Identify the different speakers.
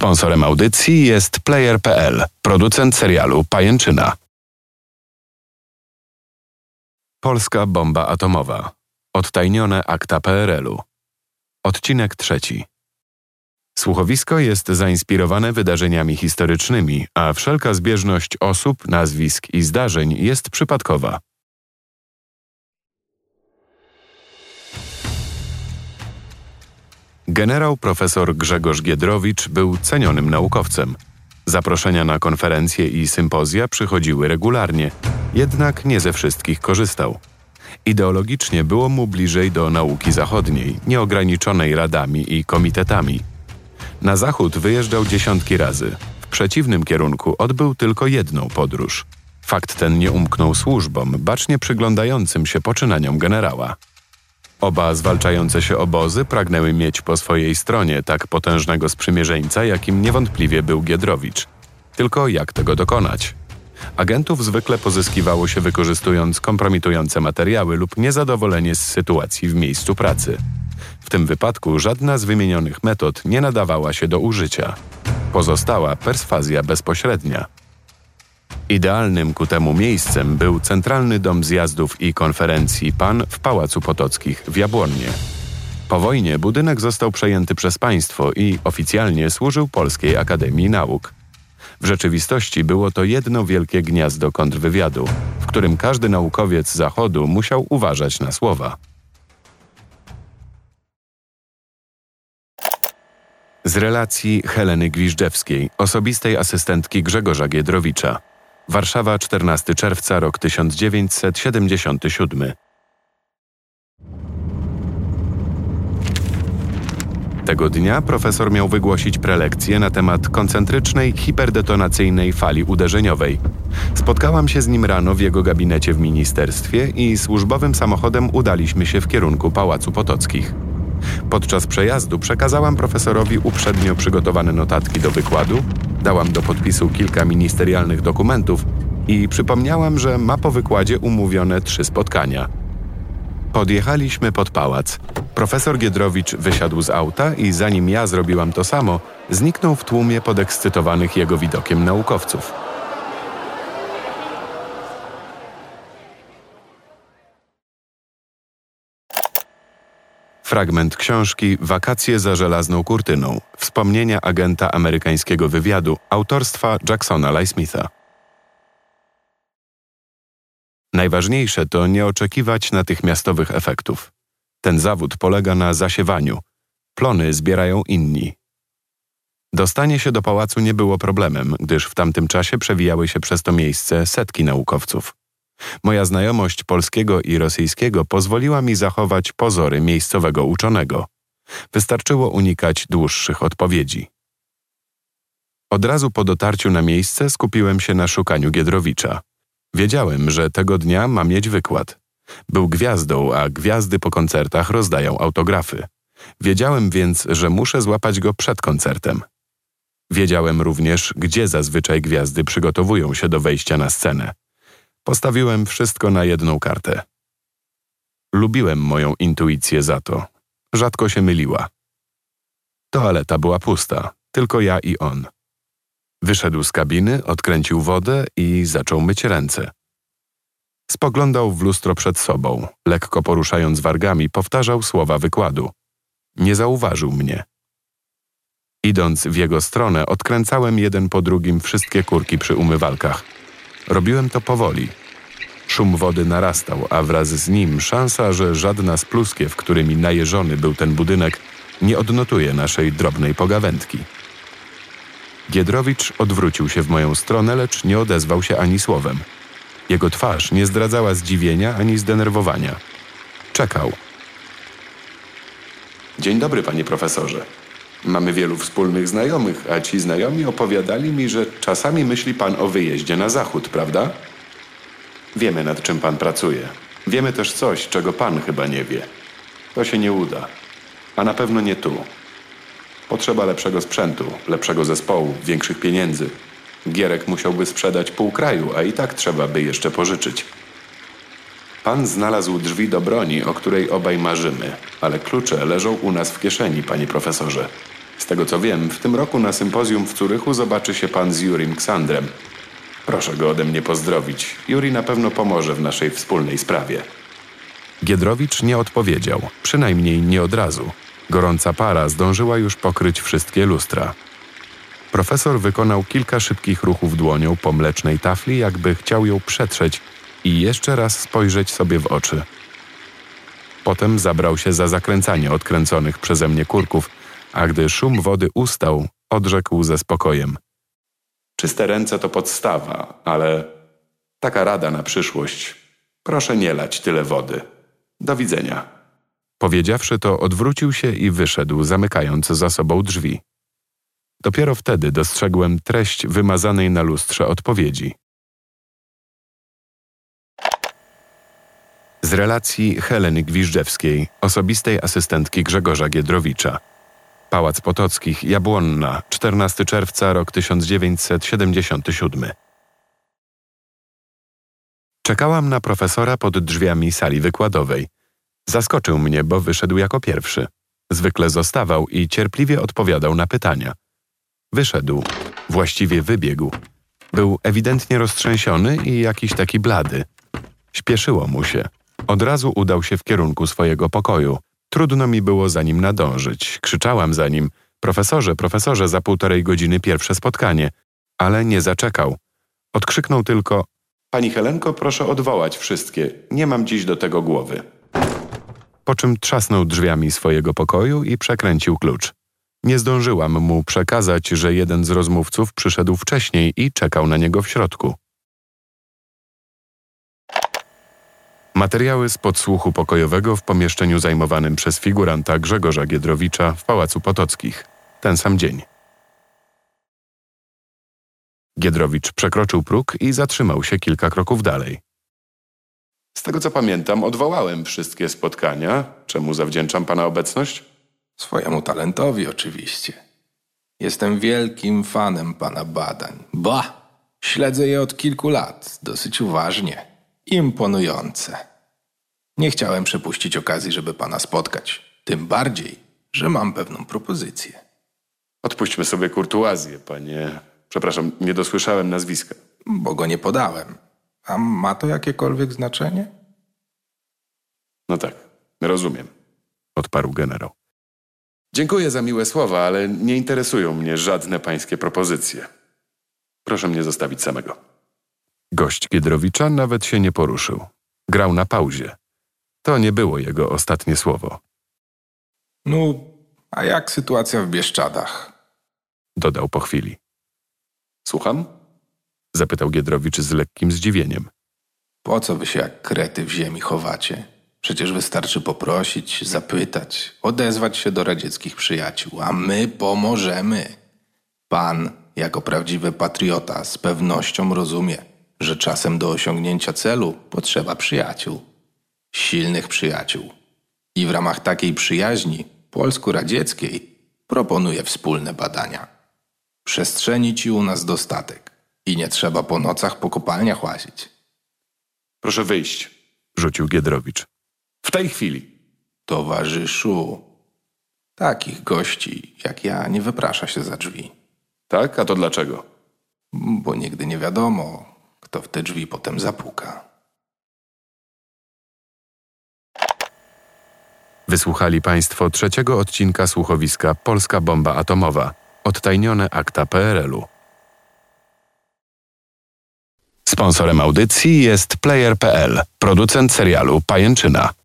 Speaker 1: Sponsorem audycji jest Player.pl, producent serialu Pajęczyna. Polska bomba atomowa. Odtajnione akta PRL-u. Odcinek trzeci. Słuchowisko jest zainspirowane wydarzeniami historycznymi, a wszelka zbieżność osób, nazwisk i zdarzeń jest przypadkowa. Generał profesor Grzegorz Giedrowicz był cenionym naukowcem. Zaproszenia na konferencje i sympozja przychodziły regularnie, jednak nie ze wszystkich korzystał. Ideologicznie było mu bliżej do nauki zachodniej, nieograniczonej radami i komitetami. Na zachód wyjeżdżał dziesiątki razy. W przeciwnym kierunku odbył tylko jedną podróż. Fakt ten nie umknął służbom, bacznie przyglądającym się poczynaniom generała. Oba zwalczające się obozy pragnęły mieć po swojej stronie tak potężnego sprzymierzeńca, jakim niewątpliwie był Giedrowicz. Tylko jak tego dokonać? Agentów zwykle pozyskiwało się wykorzystując kompromitujące materiały lub niezadowolenie z sytuacji w miejscu pracy. W tym wypadku żadna z wymienionych metod nie nadawała się do użycia. Pozostała perswazja bezpośrednia. Idealnym ku temu miejscem był Centralny Dom Zjazdów i Konferencji PAN w Pałacu Potockich w Jabłonnie. Po wojnie budynek został przejęty przez państwo i oficjalnie służył Polskiej Akademii Nauk. W rzeczywistości było to jedno wielkie gniazdo kontrwywiadu, w którym każdy naukowiec Zachodu musiał uważać na słowa. Z relacji Heleny Gwiżdżewskiej, osobistej asystentki Grzegorza Giedrowicza. Warszawa, 14 czerwca, rok 1977. Tego dnia profesor miał wygłosić prelekcję na temat koncentrycznej, hiperdetonacyjnej fali uderzeniowej. Spotkałam się z nim rano w jego gabinecie w ministerstwie i służbowym samochodem udaliśmy się w kierunku Pałacu Potockich. Podczas przejazdu przekazałam profesorowi uprzednio przygotowane notatki do wykładu, dałam do podpisu kilka ministerialnych dokumentów i przypomniałam, że ma po wykładzie umówione trzy spotkania. Podjechaliśmy pod pałac. Profesor Giedrowicz wysiadł z auta i zanim ja zrobiłam to samo, zniknął w tłumie podekscytowanych jego widokiem naukowców. Fragment książki Wakacje za żelazną kurtyną. Wspomnienia agenta amerykańskiego wywiadu autorstwa Jacksona Lysmitha. Najważniejsze to nie oczekiwać natychmiastowych efektów. Ten zawód polega na zasiewaniu. Plony zbierają inni. Dostanie się do pałacu nie było problemem, gdyż w tamtym czasie przewijały się przez to miejsce setki naukowców. Moja znajomość polskiego i rosyjskiego pozwoliła mi zachować pozory miejscowego uczonego. Wystarczyło unikać dłuższych odpowiedzi. Od razu po dotarciu na miejsce skupiłem się na szukaniu Giedrowicza. Wiedziałem, że tego dnia ma mieć wykład. Był gwiazdą, a gwiazdy po koncertach rozdają autografy. Wiedziałem więc, że muszę złapać go przed koncertem. Wiedziałem również, gdzie zazwyczaj gwiazdy przygotowują się do wejścia na scenę. Postawiłem wszystko na jedną kartę. Lubiłem moją intuicję za to. Rzadko się myliła. Toaleta była pusta, tylko ja i on. Wyszedł z kabiny, odkręcił wodę i zaczął myć ręce. Spoglądał w lustro przed sobą, lekko poruszając wargami, powtarzał słowa wykładu. Nie zauważył mnie. Idąc w jego stronę, odkręcałem jeden po drugim wszystkie kurki przy umywalkach. Robiłem to powoli. Szum wody narastał, a wraz z nim szansa, że żadna z pluskiew, którymi najeżony był ten budynek, nie odnotuje naszej drobnej pogawędki. Giedrowicz odwrócił się w moją stronę, lecz nie odezwał się ani słowem. Jego twarz nie zdradzała zdziwienia ani zdenerwowania. Czekał. Dzień dobry, panie profesorze. Mamy wielu wspólnych znajomych, a ci znajomi opowiadali mi, że czasami myśli pan o wyjeździe na zachód, prawda? Wiemy, nad czym pan pracuje. Wiemy też coś, czego pan chyba nie wie. To się nie uda. A na pewno nie tu. Potrzeba lepszego sprzętu, lepszego zespołu, większych pieniędzy. Gierek musiałby sprzedać pół kraju, a i tak trzeba by jeszcze pożyczyć. Pan znalazł drzwi do broni, o której obaj marzymy, ale klucze leżą u nas w kieszeni, panie profesorze. Z tego co wiem, w tym roku na sympozjum w Curychu zobaczy się pan z Jurim Ksandrem. Proszę go ode mnie pozdrowić. Juri na pewno pomoże w naszej wspólnej sprawie. Giedrowicz nie odpowiedział, przynajmniej nie od razu. Gorąca para zdążyła już pokryć wszystkie lustra. Profesor wykonał kilka szybkich ruchów dłonią po mlecznej tafli, jakby chciał ją przetrzeć i jeszcze raz spojrzeć sobie w oczy. Potem zabrał się za zakręcanie odkręconych przeze mnie kurków, a gdy szum wody ustał, odrzekł ze spokojem. Czyste ręce to podstawa, ale taka rada na przyszłość. Proszę nie lać tyle wody. Do widzenia. Powiedziawszy to, odwrócił się i wyszedł, zamykając za sobą drzwi. Dopiero wtedy dostrzegłem treść wymazanej na lustrze odpowiedzi. Z relacji Heleny Gwiżdżewskiej, osobistej asystentki Grzegorza Giedrowicza. Pałac Potockich, Jabłonna, 14 czerwca, rok 1977. Czekałam na profesora pod drzwiami sali wykładowej. Zaskoczył mnie, bo wyszedł jako pierwszy. Zwykle zostawał i cierpliwie odpowiadał na pytania. Wyszedł, właściwie wybiegł. Był ewidentnie roztrzęsiony i jakiś taki blady. Śpieszyło mu się. Od razu udał się w kierunku swojego pokoju. Trudno mi było za nim nadążyć. Krzyczałam za nim: Profesorze, profesorze, za półtorej godziny pierwsze spotkanie. Ale nie zaczekał. Odkrzyknął tylko: Pani Helenko, proszę odwołać wszystkie. Nie mam dziś do tego głowy. Po czym trzasnął drzwiami swojego pokoju i przekręcił klucz. Nie zdążyłam mu przekazać, że jeden z rozmówców przyszedł wcześniej i czekał na niego w środku. Materiały z podsłuchu pokojowego w pomieszczeniu zajmowanym przez figuranta Grzegorza Giedrowicza w Pałacu Potockich. Ten sam dzień. Giedrowicz przekroczył próg i zatrzymał się kilka kroków dalej. Z tego co pamiętam, odwołałem wszystkie spotkania. Czemu zawdzięczam pana obecność?
Speaker 2: Swojemu talentowi oczywiście. Jestem wielkim fanem pana badań. Ba! Śledzę je od kilku lat, dosyć uważnie. Imponujące. Nie chciałem przepuścić okazji, żeby pana spotkać. Tym bardziej, że mam pewną propozycję.
Speaker 1: Odpuśćmy sobie kurtuazję, panie. Przepraszam, nie dosłyszałem nazwiska.
Speaker 2: Bo go nie podałem. A ma to jakiekolwiek znaczenie?
Speaker 1: No tak, rozumiem, odparł generał. Dziękuję za miłe słowa, ale nie interesują mnie żadne pańskie propozycje. Proszę mnie zostawić samego. Gość Giedrowicza nawet się nie poruszył. Grał na pauzie. To nie było jego ostatnie słowo.
Speaker 2: No, a jak sytuacja w Bieszczadach?
Speaker 1: Dodał po chwili. Słucham? Zapytał Giedrowicz z lekkim zdziwieniem.
Speaker 2: Po co wy się jak krety w ziemi chowacie? Przecież wystarczy poprosić, zapytać, odezwać się do radzieckich przyjaciół, a my pomożemy. Pan, jako prawdziwy patriota, z pewnością rozumie, że czasem do osiągnięcia celu potrzeba przyjaciół. Silnych przyjaciół. I w ramach takiej przyjaźni polsko-radzieckiej proponuję wspólne badania. Przestrzeni ci u nas dostatek i nie trzeba po nocach po kopalniach łazić.
Speaker 1: Proszę wyjść, rzucił Giedrowicz. W tej chwili.
Speaker 2: Towarzyszu, takich gości jak ja nie wyprasza się za drzwi,
Speaker 1: Tak? A to dlaczego?
Speaker 2: bo nigdy nie wiadomo, kto w te drzwi potem zapuka.
Speaker 1: Wysłuchali Państwo trzeciego odcinka słuchowiska Polska bomba atomowa. Odtajnione akta PRL-u. Sponsorem audycji jest Player.pl, producent serialu Pajęczyna.